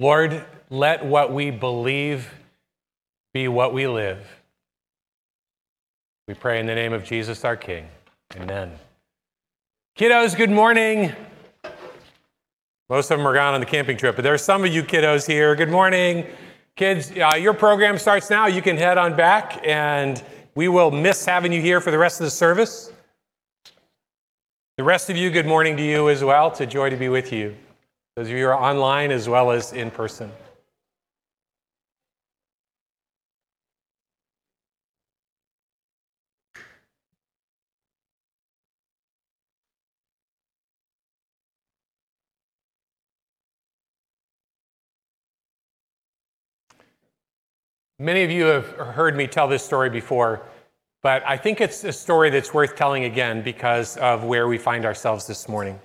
Lord, let what we believe be what we live. We pray in the name of Jesus our King. Amen. Kiddos, good morning. Most of them are gone on the camping trip, but there are some of you kiddos here. Good morning. Kids, uh, your program starts now. You can head on back, and we will miss having you here for the rest of the service. The rest of you, good morning to you as well. It's a joy to be with you. Those of you who are online as well as in person. Many of you have heard me tell this story before, but I think it's a story that's worth telling again because of where we find ourselves this morning.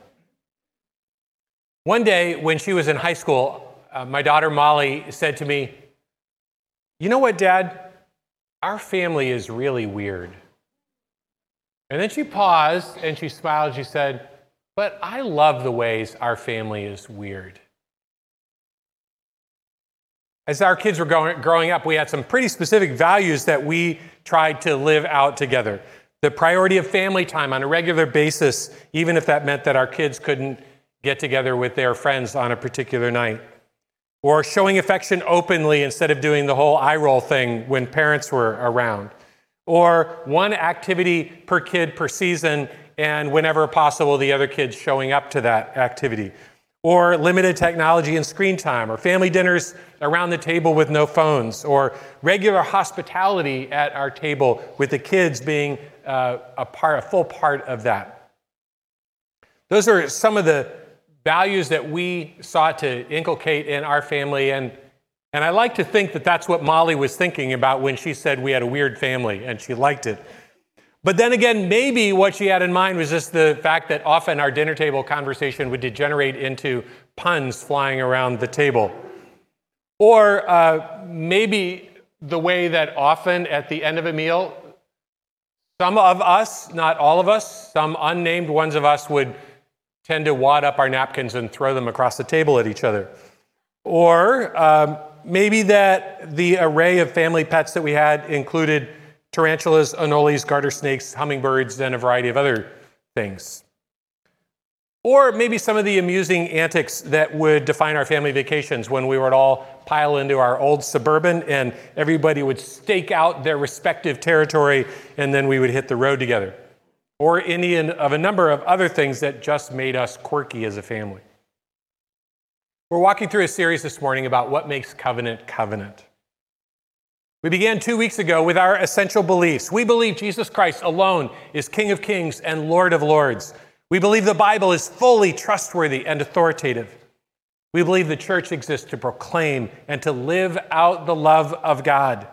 One day when she was in high school, uh, my daughter Molly said to me, You know what, Dad? Our family is really weird. And then she paused and she smiled. She said, But I love the ways our family is weird. As our kids were going, growing up, we had some pretty specific values that we tried to live out together. The priority of family time on a regular basis, even if that meant that our kids couldn't get together with their friends on a particular night. Or showing affection openly instead of doing the whole eye roll thing when parents were around. Or one activity per kid per season, and whenever possible, the other kids showing up to that activity. Or limited technology and screen time, or family dinners around the table with no phones, or regular hospitality at our table with the kids being uh, a, part, a full part of that. Those are some of the values that we sought to inculcate in our family. And, and I like to think that that's what Molly was thinking about when she said we had a weird family and she liked it. But then again, maybe what she had in mind was just the fact that often our dinner table conversation would degenerate into puns flying around the table. Or uh, maybe the way that often at the end of a meal, some of us, not all of us, some unnamed ones of us would tend to wad up our napkins and throw them across the table at each other. Or um, maybe that the array of family pets that we had included tarantulas, anoles, garter snakes, hummingbirds, and a variety of other things. Or maybe some of the amusing antics that would define our family vacations when we would all pile into our old suburban and everybody would stake out their respective territory and then we would hit the road together or any of a number of other things that just made us quirky as a family. We're walking through a series this morning about what makes covenant covenant. We began two weeks ago with our essential beliefs. We believe Jesus Christ alone is King of kings and Lord of lords. We believe the Bible is fully trustworthy and authoritative. We believe the church exists to proclaim and to live out the love of God.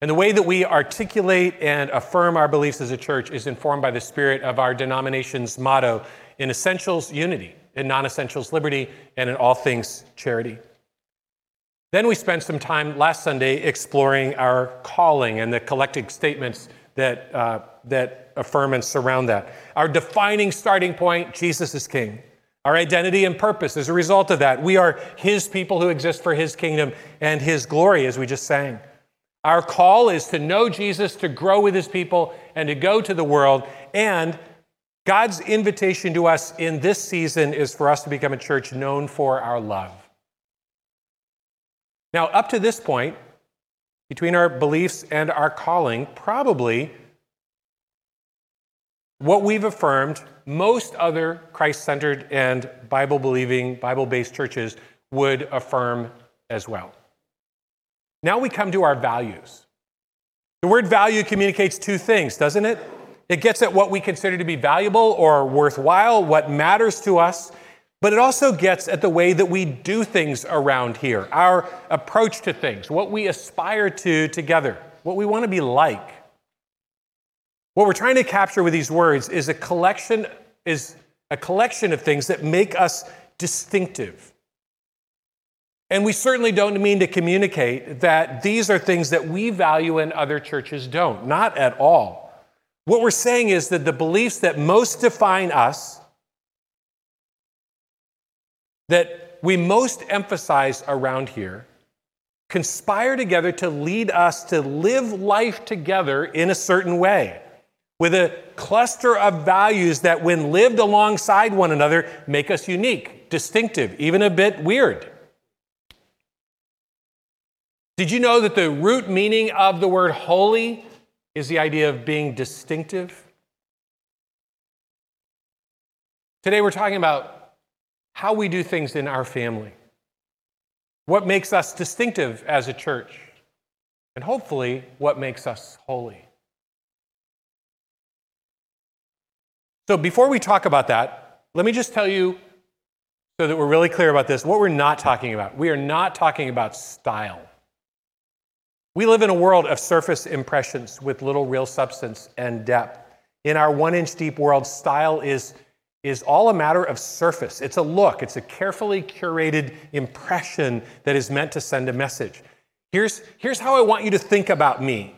And the way that we articulate and affirm our beliefs as a church is informed by the spirit of our denomination's motto in essentials, unity, in non essentials, liberty, and in all things, charity. Then we spent some time last Sunday exploring our calling and the collected statements that, uh, that affirm and surround that. Our defining starting point Jesus is King. Our identity and purpose as a result of that. We are His people who exist for His kingdom and His glory, as we just sang. Our call is to know Jesus, to grow with his people, and to go to the world. And God's invitation to us in this season is for us to become a church known for our love. Now, up to this point, between our beliefs and our calling, probably what we've affirmed, most other Christ centered and Bible believing, Bible based churches would affirm as well. Now we come to our values. The word value communicates two things, doesn't it? It gets at what we consider to be valuable or worthwhile, what matters to us, but it also gets at the way that we do things around here, our approach to things, what we aspire to together, what we want to be like. What we're trying to capture with these words is a collection is a collection of things that make us distinctive. And we certainly don't mean to communicate that these are things that we value and other churches don't. Not at all. What we're saying is that the beliefs that most define us, that we most emphasize around here conspire together to lead us to live life together in a certain way with a cluster of values that, when lived alongside one another, make us unique, distinctive, even a bit weird. Did you know that the root meaning of the word holy is the idea of being distinctive? Today we're talking about how we do things in our family, what makes us distinctive as a church, and hopefully what makes us holy. So before we talk about that, let me just tell you so that we're really clear about this what we're not talking about. We are not talking about style. We live in a world of surface impressions with little real substance and depth. In our one inch deep world, style is, is all a matter of surface. It's a look, it's a carefully curated impression that is meant to send a message. Here's, here's how I want you to think about me.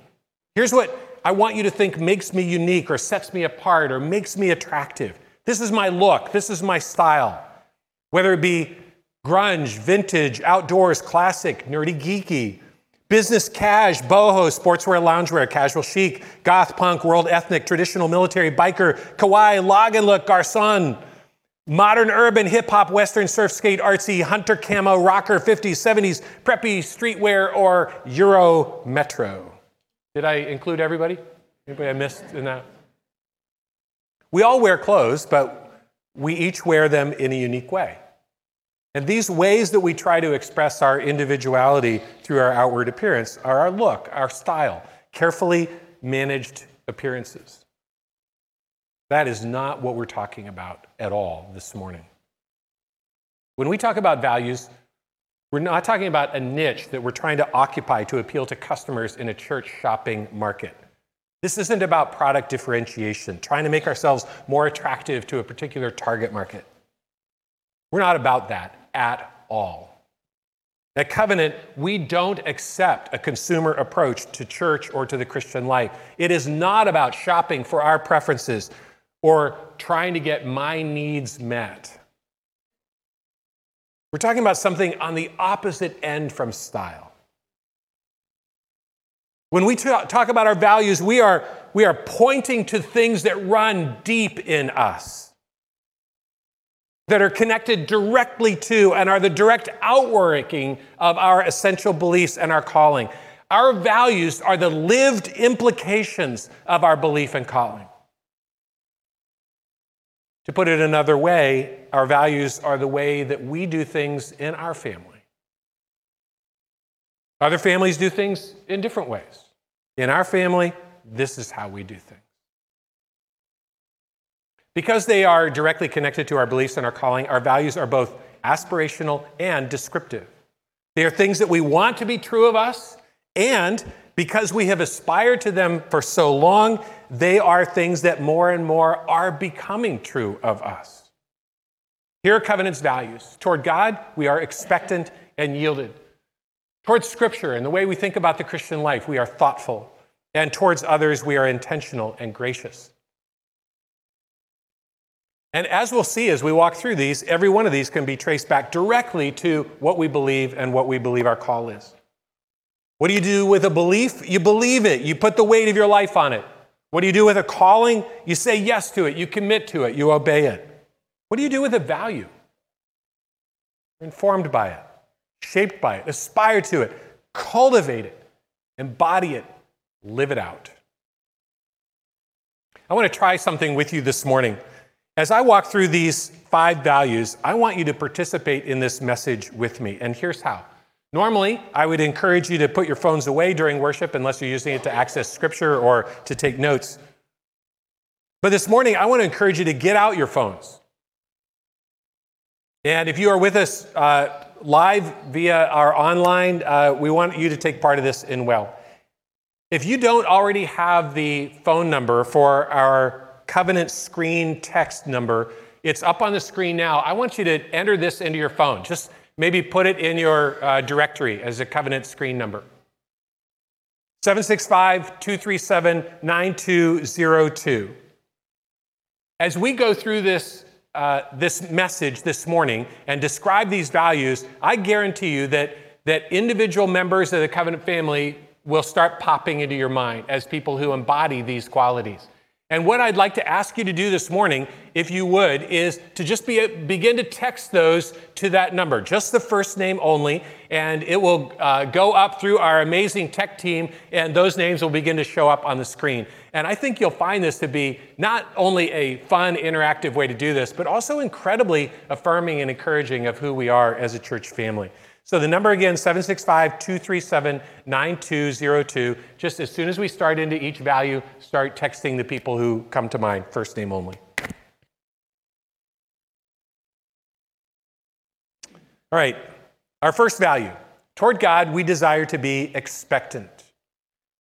Here's what I want you to think makes me unique or sets me apart or makes me attractive. This is my look, this is my style. Whether it be grunge, vintage, outdoors, classic, nerdy, geeky, Business cash, boho, sportswear, loungewear, casual chic, goth punk, world ethnic, traditional military, biker, kawaii, log look, garçon, modern urban, hip hop, western, surf skate, artsy, hunter camo, rocker, 50s, 70s, preppy, streetwear, or Euro metro. Did I include everybody? Anybody I missed in that? We all wear clothes, but we each wear them in a unique way. And these ways that we try to express our individuality through our outward appearance are our look, our style, carefully managed appearances. That is not what we're talking about at all this morning. When we talk about values, we're not talking about a niche that we're trying to occupy to appeal to customers in a church shopping market. This isn't about product differentiation, trying to make ourselves more attractive to a particular target market. We're not about that at all. At Covenant, we don't accept a consumer approach to church or to the Christian life. It is not about shopping for our preferences or trying to get my needs met. We're talking about something on the opposite end from style. When we talk about our values, we are, we are pointing to things that run deep in us that are connected directly to and are the direct outworking of our essential beliefs and our calling. Our values are the lived implications of our belief and calling. To put it another way, our values are the way that we do things in our family. Other families do things in different ways. In our family, this is how we do things. Because they are directly connected to our beliefs and our calling, our values are both aspirational and descriptive. They are things that we want to be true of us, and because we have aspired to them for so long, they are things that more and more are becoming true of us. Here are covenant's values. Toward God, we are expectant and yielded. Towards Scripture and the way we think about the Christian life, we are thoughtful. And towards others, we are intentional and gracious. And as we'll see as we walk through these, every one of these can be traced back directly to what we believe and what we believe our call is. What do you do with a belief? You believe it, you put the weight of your life on it. What do you do with a calling? You say yes to it, you commit to it, you obey it. What do you do with a value? Informed by it, shaped by it, aspire to it, cultivate it, embody it, live it out. I want to try something with you this morning. As I walk through these five values, I want you to participate in this message with me. And here's how. Normally, I would encourage you to put your phones away during worship unless you're using it to access scripture or to take notes. But this morning, I want to encourage you to get out your phones. And if you are with us uh, live via our online, uh, we want you to take part of this in well. If you don't already have the phone number for our covenant screen text number. It's up on the screen now. I want you to enter this into your phone. Just maybe put it in your uh, directory as a covenant screen number 765 237 9202. As we go through this uh, this message this morning and describe these values, I guarantee you that, that individual members of the covenant family will start popping into your mind as people who embody these qualities. And what I'd like to ask you to do this morning, if you would, is to just be, begin to text those to that number, just the first name only, and it will uh, go up through our amazing tech team, and those names will begin to show up on the screen. And I think you'll find this to be not only a fun, interactive way to do this, but also incredibly affirming and encouraging of who we are as a church family. So the number again, 765 237 9202. Just as soon as we start into each value, start texting the people who come to mind, first name only. All right, our first value. Toward God, we desire to be expectant.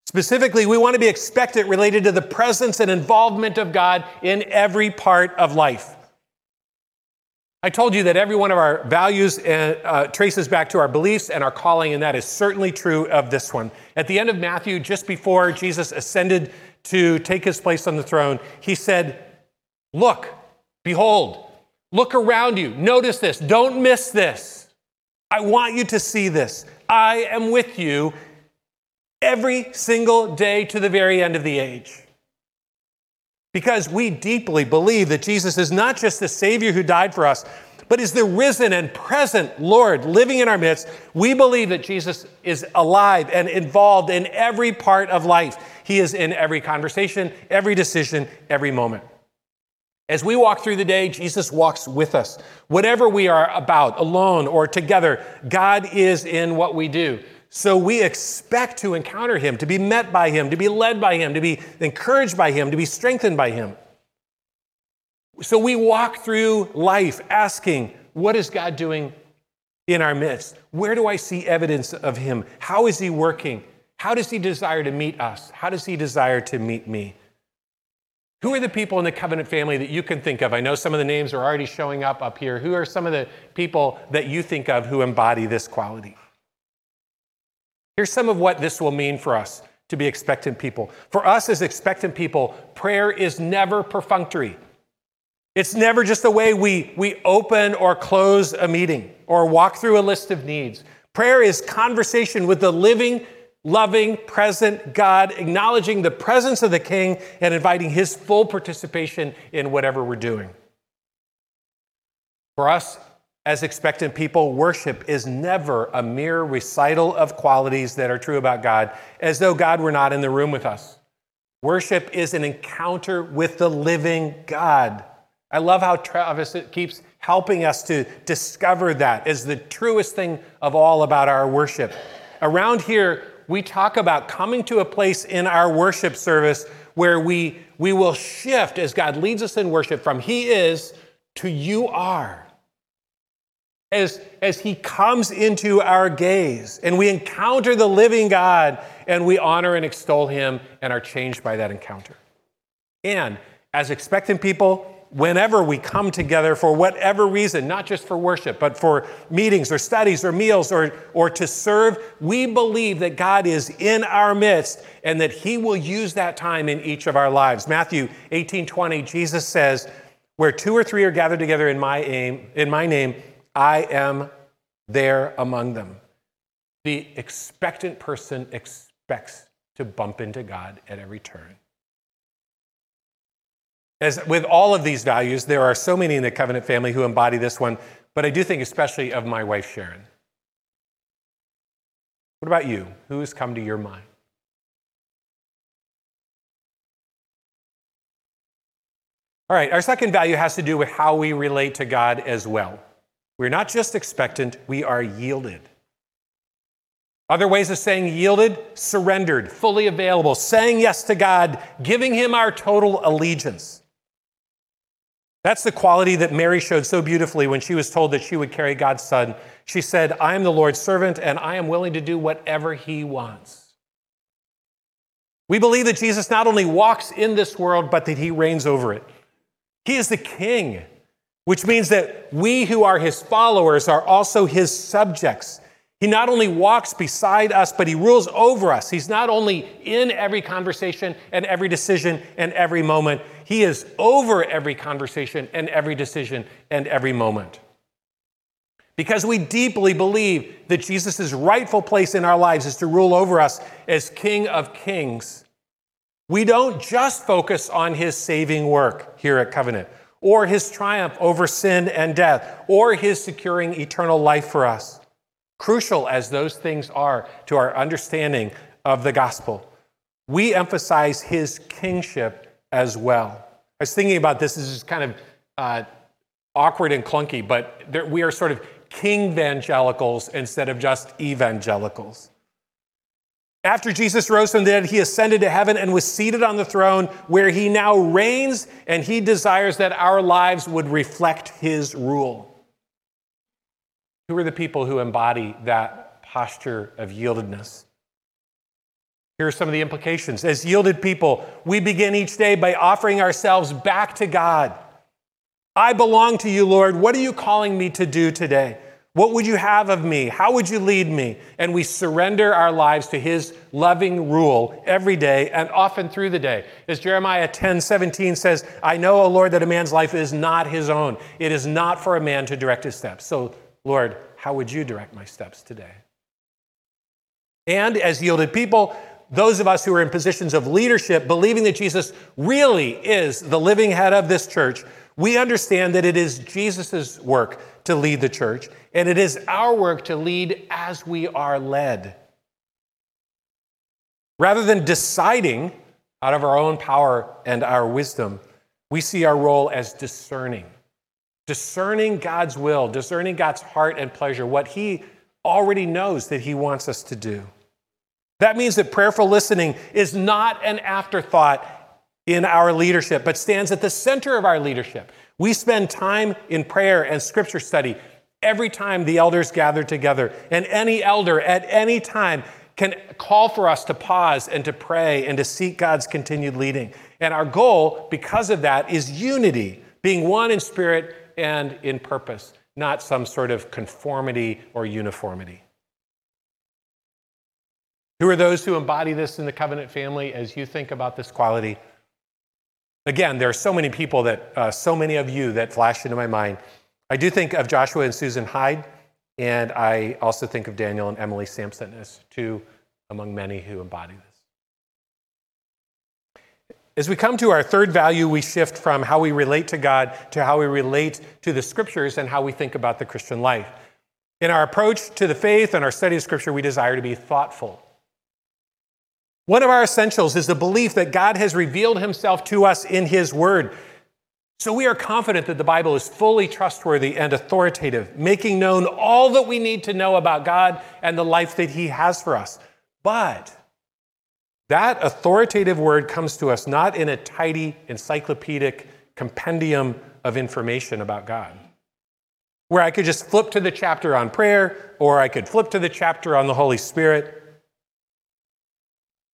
Specifically, we want to be expectant related to the presence and involvement of God in every part of life. I told you that every one of our values uh, uh, traces back to our beliefs and our calling, and that is certainly true of this one. At the end of Matthew, just before Jesus ascended to take his place on the throne, he said, Look, behold, look around you. Notice this. Don't miss this. I want you to see this. I am with you every single day to the very end of the age. Because we deeply believe that Jesus is not just the Savior who died for us, but is the risen and present Lord living in our midst. We believe that Jesus is alive and involved in every part of life. He is in every conversation, every decision, every moment. As we walk through the day, Jesus walks with us. Whatever we are about, alone or together, God is in what we do. So we expect to encounter him, to be met by him, to be led by him, to be encouraged by him, to be strengthened by him. So we walk through life asking, what is God doing in our midst? Where do I see evidence of him? How is he working? How does he desire to meet us? How does he desire to meet me? Who are the people in the covenant family that you can think of? I know some of the names are already showing up up here. Who are some of the people that you think of who embody this quality? Here's some of what this will mean for us to be expectant people. For us as expectant people, prayer is never perfunctory. It's never just a way we, we open or close a meeting or walk through a list of needs. Prayer is conversation with the living, loving, present God, acknowledging the presence of the King and inviting his full participation in whatever we're doing. For us, as expectant people, worship is never a mere recital of qualities that are true about God, as though God were not in the room with us. Worship is an encounter with the living God. I love how Travis keeps helping us to discover that as the truest thing of all about our worship. Around here, we talk about coming to a place in our worship service where we, we will shift as God leads us in worship from He is to you are as, as he comes into our gaze and we encounter the living God and we honor and extol him and are changed by that encounter. And as expectant people, whenever we come together for whatever reason, not just for worship, but for meetings or studies or meals or, or to serve, we believe that God is in our midst and that he will use that time in each of our lives. Matthew 18 20, Jesus says, Where two or three are gathered together in my, aim, in my name, I am there among them. The expectant person expects to bump into God at every turn. As with all of these values, there are so many in the covenant family who embody this one, but I do think especially of my wife, Sharon. What about you? Who has come to your mind? All right, our second value has to do with how we relate to God as well. We're not just expectant, we are yielded. Other ways of saying yielded, surrendered, fully available, saying yes to God, giving Him our total allegiance. That's the quality that Mary showed so beautifully when she was told that she would carry God's Son. She said, I am the Lord's servant, and I am willing to do whatever He wants. We believe that Jesus not only walks in this world, but that He reigns over it. He is the King which means that we who are his followers are also his subjects. He not only walks beside us, but he rules over us. He's not only in every conversation and every decision and every moment, He is over every conversation and every decision and every moment. Because we deeply believe that Jesus' rightful place in our lives is to rule over us as King of Kings. We don't just focus on his saving work here at Covenant, or his triumph over sin and death, or his securing eternal life for us. Crucial as those things are to our understanding of the gospel, we emphasize his kingship as well. I was thinking about this, this is kind of uh, awkward and clunky, but there, we are sort of king evangelicals instead of just evangelicals. After Jesus rose from the dead, he ascended to heaven and was seated on the throne where he now reigns, and he desires that our lives would reflect his rule. Who are the people who embody that posture of yieldedness? Here are some of the implications. As yielded people, we begin each day by offering ourselves back to God. I belong to you, Lord. What are you calling me to do today? What would you have of me? How would you lead me? And we surrender our lives to his loving rule every day and often through the day. As Jeremiah 10 17 says, I know, O Lord, that a man's life is not his own. It is not for a man to direct his steps. So, Lord, how would you direct my steps today? And as yielded people, those of us who are in positions of leadership, believing that Jesus really is the living head of this church, we understand that it is Jesus' work to lead the church, and it is our work to lead as we are led. Rather than deciding out of our own power and our wisdom, we see our role as discerning. Discerning God's will, discerning God's heart and pleasure, what He already knows that He wants us to do. That means that prayerful listening is not an afterthought in our leadership, but stands at the center of our leadership. We spend time in prayer and scripture study every time the elders gather together, and any elder at any time can call for us to pause and to pray and to seek God's continued leading. And our goal, because of that, is unity, being one in spirit and in purpose, not some sort of conformity or uniformity. Who are those who embody this in the covenant family as you think about this quality? Again, there are so many people that, uh, so many of you that flash into my mind. I do think of Joshua and Susan Hyde, and I also think of Daniel and Emily Sampson as two among many who embody this. As we come to our third value, we shift from how we relate to God to how we relate to the scriptures and how we think about the Christian life. In our approach to the faith and our study of scripture, we desire to be thoughtful one of our essentials is the belief that God has revealed himself to us in his word. So we are confident that the Bible is fully trustworthy and authoritative, making known all that we need to know about God and the life that he has for us. But that authoritative word comes to us not in a tidy encyclopedic compendium of information about God, where I could just flip to the chapter on prayer or I could flip to the chapter on the Holy Spirit.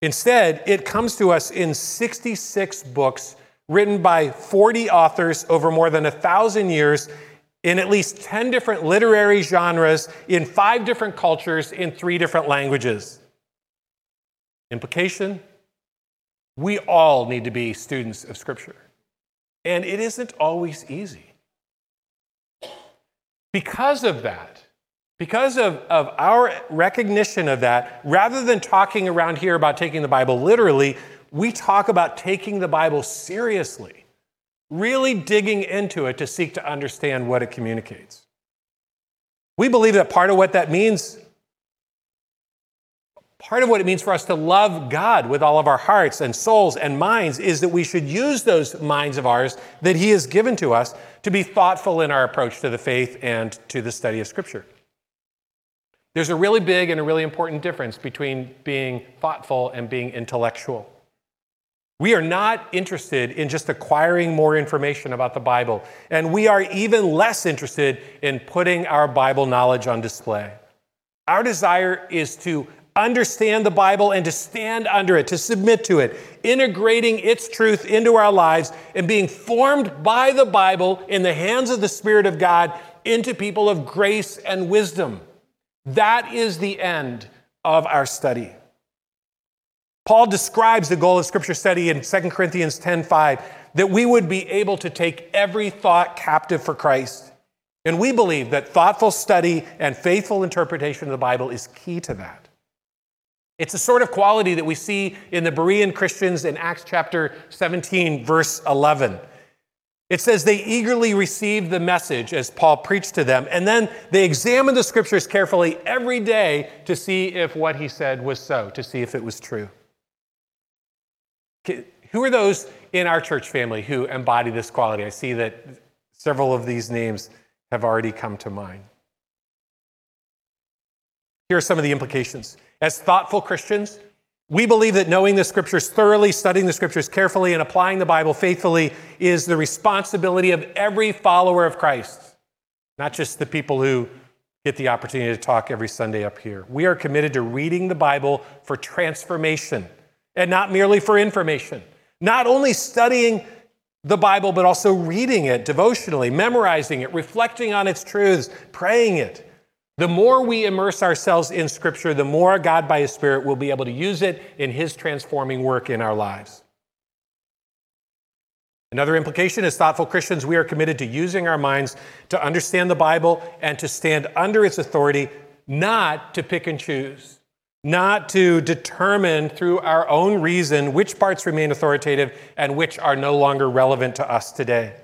Instead, it comes to us in 66 books written by 40 authors over more than a thousand years in at least 10 different literary genres, in five different cultures, in three different languages. Implication we all need to be students of Scripture. And it isn't always easy. Because of that, because of, of our recognition of that, rather than talking around here about taking the Bible literally, we talk about taking the Bible seriously, really digging into it to seek to understand what it communicates. We believe that part of what that means, part of what it means for us to love God with all of our hearts and souls and minds is that we should use those minds of ours that He has given to us to be thoughtful in our approach to the faith and to the study of Scripture. There's a really big and a really important difference between being thoughtful and being intellectual. We are not interested in just acquiring more information about the Bible, and we are even less interested in putting our Bible knowledge on display. Our desire is to understand the Bible and to stand under it, to submit to it, integrating its truth into our lives and being formed by the Bible in the hands of the Spirit of God into people of grace and wisdom. That is the end of our study. Paul describes the goal of scripture study in 2 Corinthians 10:5 that we would be able to take every thought captive for Christ. And we believe that thoughtful study and faithful interpretation of the Bible is key to that. It's a sort of quality that we see in the Berean Christians in Acts chapter 17, verse 11. It says they eagerly received the message as Paul preached to them, and then they examined the scriptures carefully every day to see if what he said was so, to see if it was true. Who are those in our church family who embody this quality? I see that several of these names have already come to mind. Here are some of the implications. As thoughtful Christians, we believe that knowing the scriptures thoroughly, studying the scriptures carefully, and applying the Bible faithfully is the responsibility of every follower of Christ, not just the people who get the opportunity to talk every Sunday up here. We are committed to reading the Bible for transformation and not merely for information. Not only studying the Bible, but also reading it devotionally, memorizing it, reflecting on its truths, praying it. The more we immerse ourselves in Scripture, the more God, by His Spirit, will be able to use it in His transforming work in our lives. Another implication is thoughtful Christians, we are committed to using our minds to understand the Bible and to stand under its authority, not to pick and choose, not to determine through our own reason which parts remain authoritative and which are no longer relevant to us today.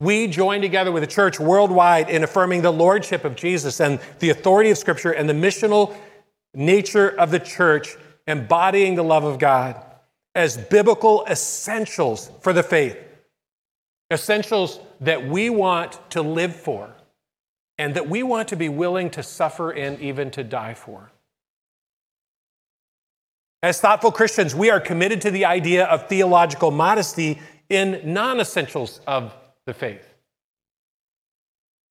We join together with the church worldwide in affirming the lordship of Jesus and the authority of Scripture and the missional nature of the church, embodying the love of God as biblical essentials for the faith. Essentials that we want to live for and that we want to be willing to suffer and even to die for. As thoughtful Christians, we are committed to the idea of theological modesty in non essentials of the faith.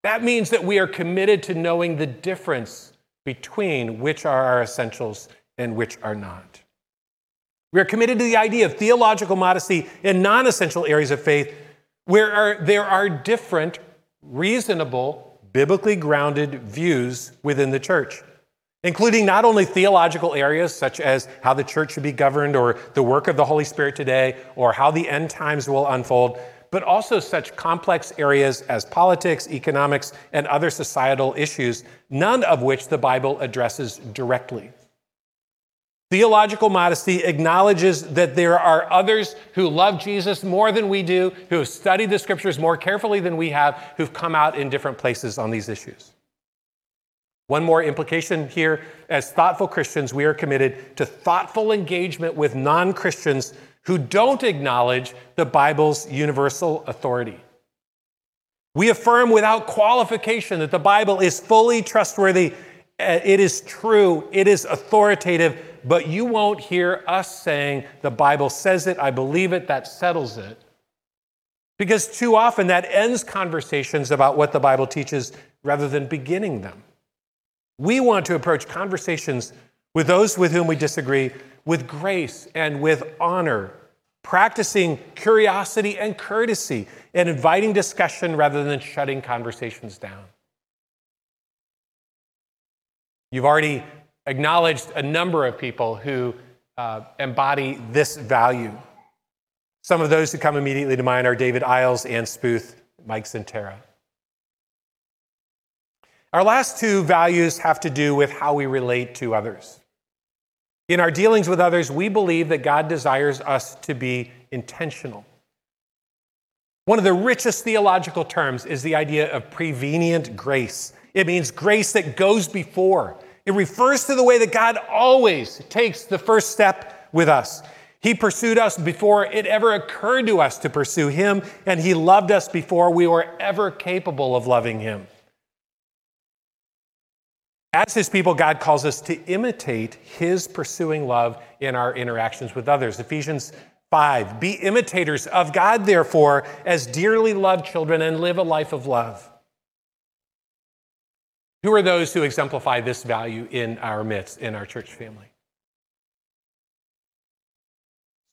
That means that we are committed to knowing the difference between which are our essentials and which are not. We are committed to the idea of theological modesty in non essential areas of faith where are, there are different, reasonable, biblically grounded views within the church, including not only theological areas such as how the church should be governed or the work of the Holy Spirit today or how the end times will unfold, but also such complex areas as politics, economics, and other societal issues, none of which the Bible addresses directly. Theological modesty acknowledges that there are others who love Jesus more than we do, who have studied the scriptures more carefully than we have, who've come out in different places on these issues. One more implication here as thoughtful Christians, we are committed to thoughtful engagement with non Christians who don't acknowledge the Bible's universal authority. We affirm without qualification that the Bible is fully trustworthy, uh, it is true, it is authoritative, but you won't hear us saying, the Bible says it, I believe it, that settles it. Because too often that ends conversations about what the Bible teaches rather than beginning them. We want to approach conversations with those with whom we disagree with grace and with honor, practicing curiosity and courtesy, and inviting discussion rather than shutting conversations down. You've already acknowledged a number of people who uh, embody this value. Some of those who come immediately to mind are David Iles, Ann Spooth, Mike Santera. Our last two values have to do with how we relate to others. In our dealings with others, we believe that God desires us to be intentional. One of the richest theological terms is the idea of prevenient grace. It means grace that goes before. It refers to the way that God always takes the first step with us. He pursued us before it ever occurred to us to pursue Him, and He loved us before we were ever capable of loving Him. As his people, God calls us to imitate his pursuing love in our interactions with others. Ephesians 5 Be imitators of God, therefore, as dearly loved children, and live a life of love. Who are those who exemplify this value in our midst, in our church family?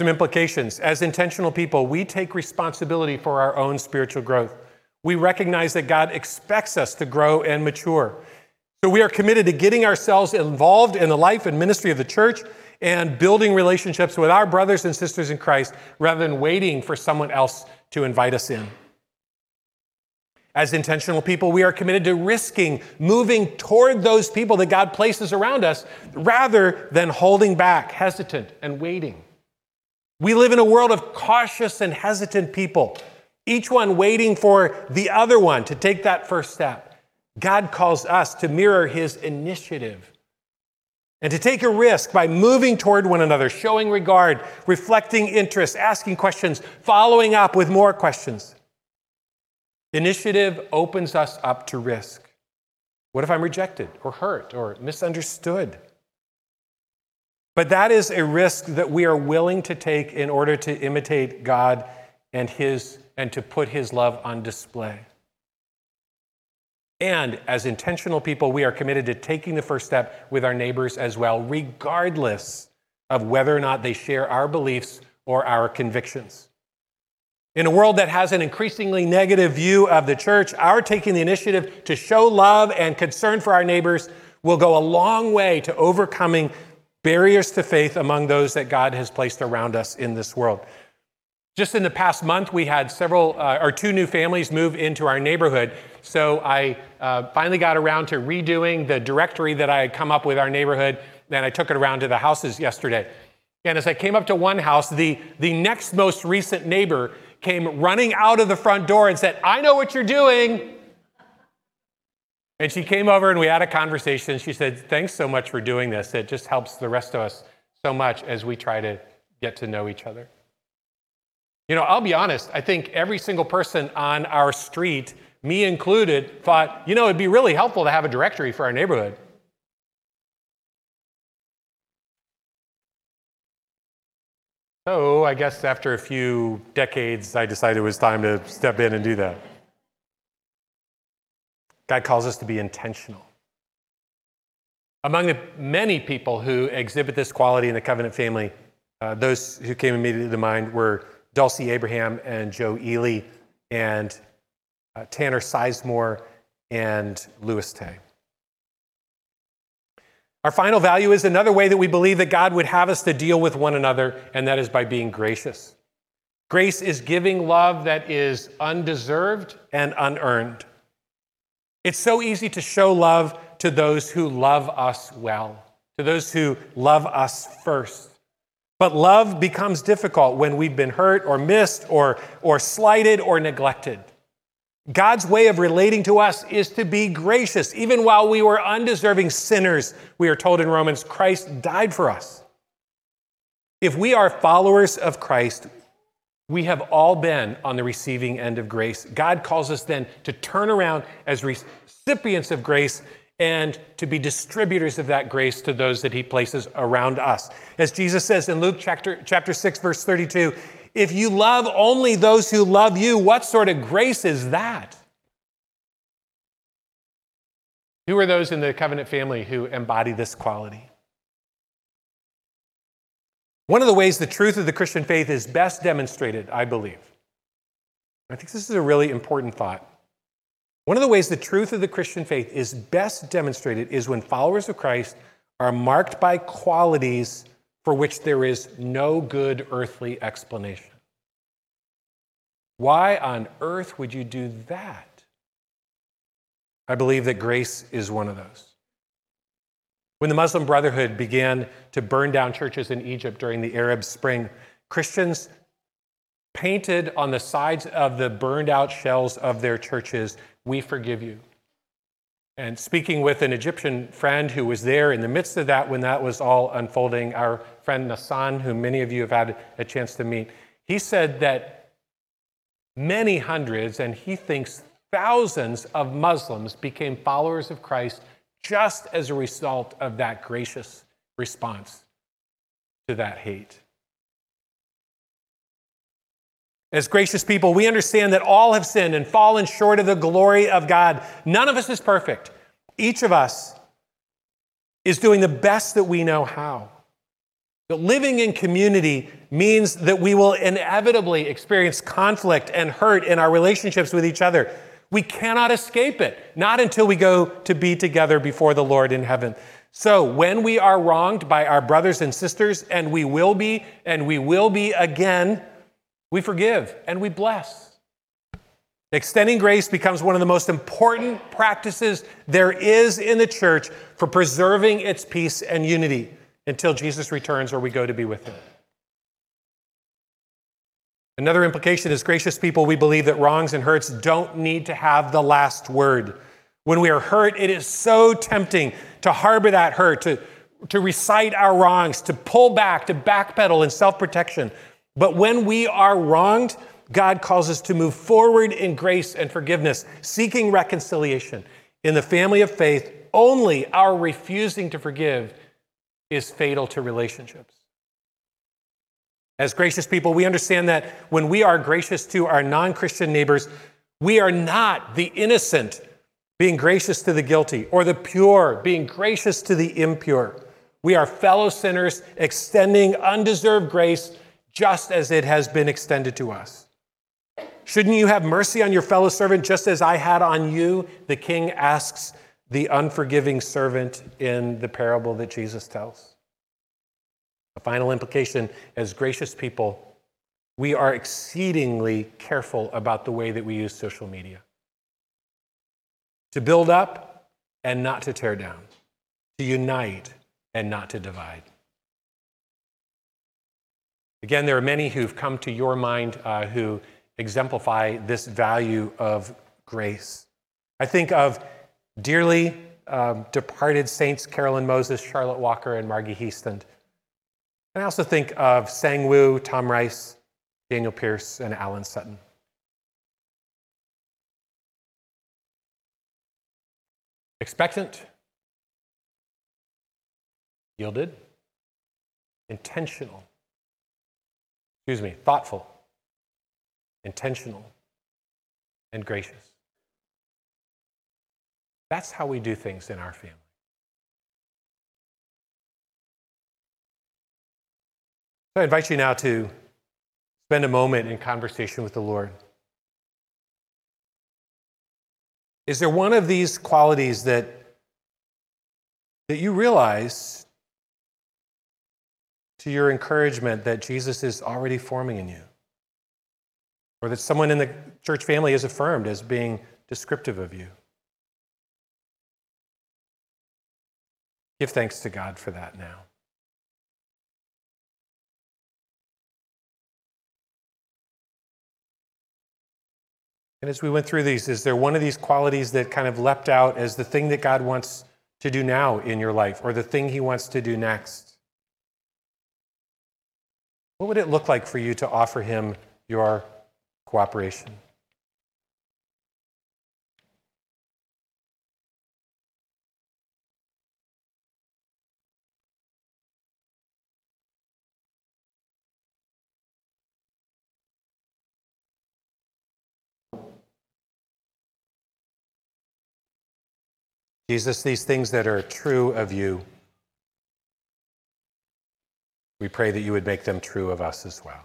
Some implications. As intentional people, we take responsibility for our own spiritual growth. We recognize that God expects us to grow and mature. So we are committed to getting ourselves involved in the life and ministry of the church and building relationships with our brothers and sisters in Christ rather than waiting for someone else to invite us in. As intentional people, we are committed to risking moving toward those people that God places around us rather than holding back, hesitant, and waiting. We live in a world of cautious and hesitant people, each one waiting for the other one to take that first step. God calls us to mirror his initiative and to take a risk by moving toward one another, showing regard, reflecting interest, asking questions, following up with more questions. Initiative opens us up to risk. What if I'm rejected or hurt or misunderstood? But that is a risk that we are willing to take in order to imitate God and his and to put his love on display. And as intentional people, we are committed to taking the first step with our neighbors as well, regardless of whether or not they share our beliefs or our convictions. In a world that has an increasingly negative view of the church, our taking the initiative to show love and concern for our neighbors will go a long way to overcoming barriers to faith among those that God has placed around us in this world. Just in the past month, we had several uh, or two new families move into our neighborhood. So I uh, finally got around to redoing the directory that I had come up with our neighborhood, and I took it around to the houses yesterday. And as I came up to one house, the, the next most recent neighbor came running out of the front door and said, I know what you're doing. And she came over and we had a conversation. She said, Thanks so much for doing this. It just helps the rest of us so much as we try to get to know each other. You know, I'll be honest, I think every single person on our street, me included, thought, you know, it'd be really helpful to have a directory for our neighborhood. So I guess after a few decades, I decided it was time to step in and do that. God calls us to be intentional. Among the many people who exhibit this quality in the covenant family, uh, those who came immediately to mind were Dulcie Abraham and Joe Ely and uh, Tanner Sizemore and Louis Tay. Our final value is another way that we believe that God would have us to deal with one another, and that is by being gracious. Grace is giving love that is undeserved and unearned. It's so easy to show love to those who love us well, to those who love us first. But love becomes difficult when we've been hurt or missed or, or slighted or neglected. God's way of relating to us is to be gracious. Even while we were undeserving sinners, we are told in Romans, Christ died for us. If we are followers of Christ, we have all been on the receiving end of grace. God calls us then to turn around as recipients of grace and to be distributors of that grace to those that he places around us. As Jesus says in Luke chapter, chapter 6, verse 32, if you love only those who love you, what sort of grace is that? Who are those in the covenant family who embody this quality? One of the ways the truth of the Christian faith is best demonstrated, I believe. I think this is a really important thought. One of the ways the truth of the Christian faith is best demonstrated is when followers of Christ are marked by qualities for which there is no good earthly explanation. Why on earth would you do that? I believe that grace is one of those. When the Muslim Brotherhood began to burn down churches in Egypt during the Arab Spring, Christians painted on the sides of the burned out shells of their churches, We forgive you. And speaking with an Egyptian friend who was there in the midst of that when that was all unfolding, our friend Nassan, whom many of you have had a chance to meet, he said that many hundreds, and he thinks thousands of Muslims became followers of Christ just as a result of that gracious response to that hate. As gracious people, we understand that all have sinned and fallen short of the glory of God. None of us is perfect. Each of us is doing the best that we know how. But living in community means that we will inevitably experience conflict and hurt in our relationships with each other. We cannot escape it, not until we go to be together before the Lord in heaven. So when we are wronged by our brothers and sisters, and we will be, and we will be again, we forgive and we bless. Extending grace becomes one of the most important practices there is in the church for preserving its peace and unity until Jesus returns or we go to be with him. Another implication is gracious people, we believe that wrongs and hurts don't need to have the last word. When we are hurt, it is so tempting to harbor that hurt, to, to recite our wrongs, to pull back, to backpedal in self protection. But when we are wronged, God calls us to move forward in grace and forgiveness, seeking reconciliation. In the family of faith, only our refusing to forgive is fatal to relationships. As gracious people, we understand that when we are gracious to our non Christian neighbors, we are not the innocent being gracious to the guilty or the pure being gracious to the impure. We are fellow sinners extending undeserved grace just as it has been extended to us. Shouldn't you have mercy on your fellow servant just as I had on you? The king asks the unforgiving servant in the parable that Jesus tells. A final implication as gracious people, we are exceedingly careful about the way that we use social media to build up and not to tear down, to unite and not to divide. Again, there are many who've come to your mind uh, who exemplify this value of grace. I think of dearly um, departed saints Carolyn Moses, Charlotte Walker, and Margie Heaston. And I also think of Sang Woo, Tom Rice, Daniel Pierce, and Alan Sutton. Expectant, yielded, intentional, excuse me, thoughtful, intentional, and gracious. That's how we do things in our family. So I invite you now to spend a moment in conversation with the Lord. Is there one of these qualities that, that you realize to your encouragement that Jesus is already forming in you? Or that someone in the church family has affirmed as being descriptive of you? Give thanks to God for that now. And as we went through these, is there one of these qualities that kind of leapt out as the thing that God wants to do now in your life or the thing He wants to do next? What would it look like for you to offer Him your cooperation? Jesus, these things that are true of you, we pray that you would make them true of us as well.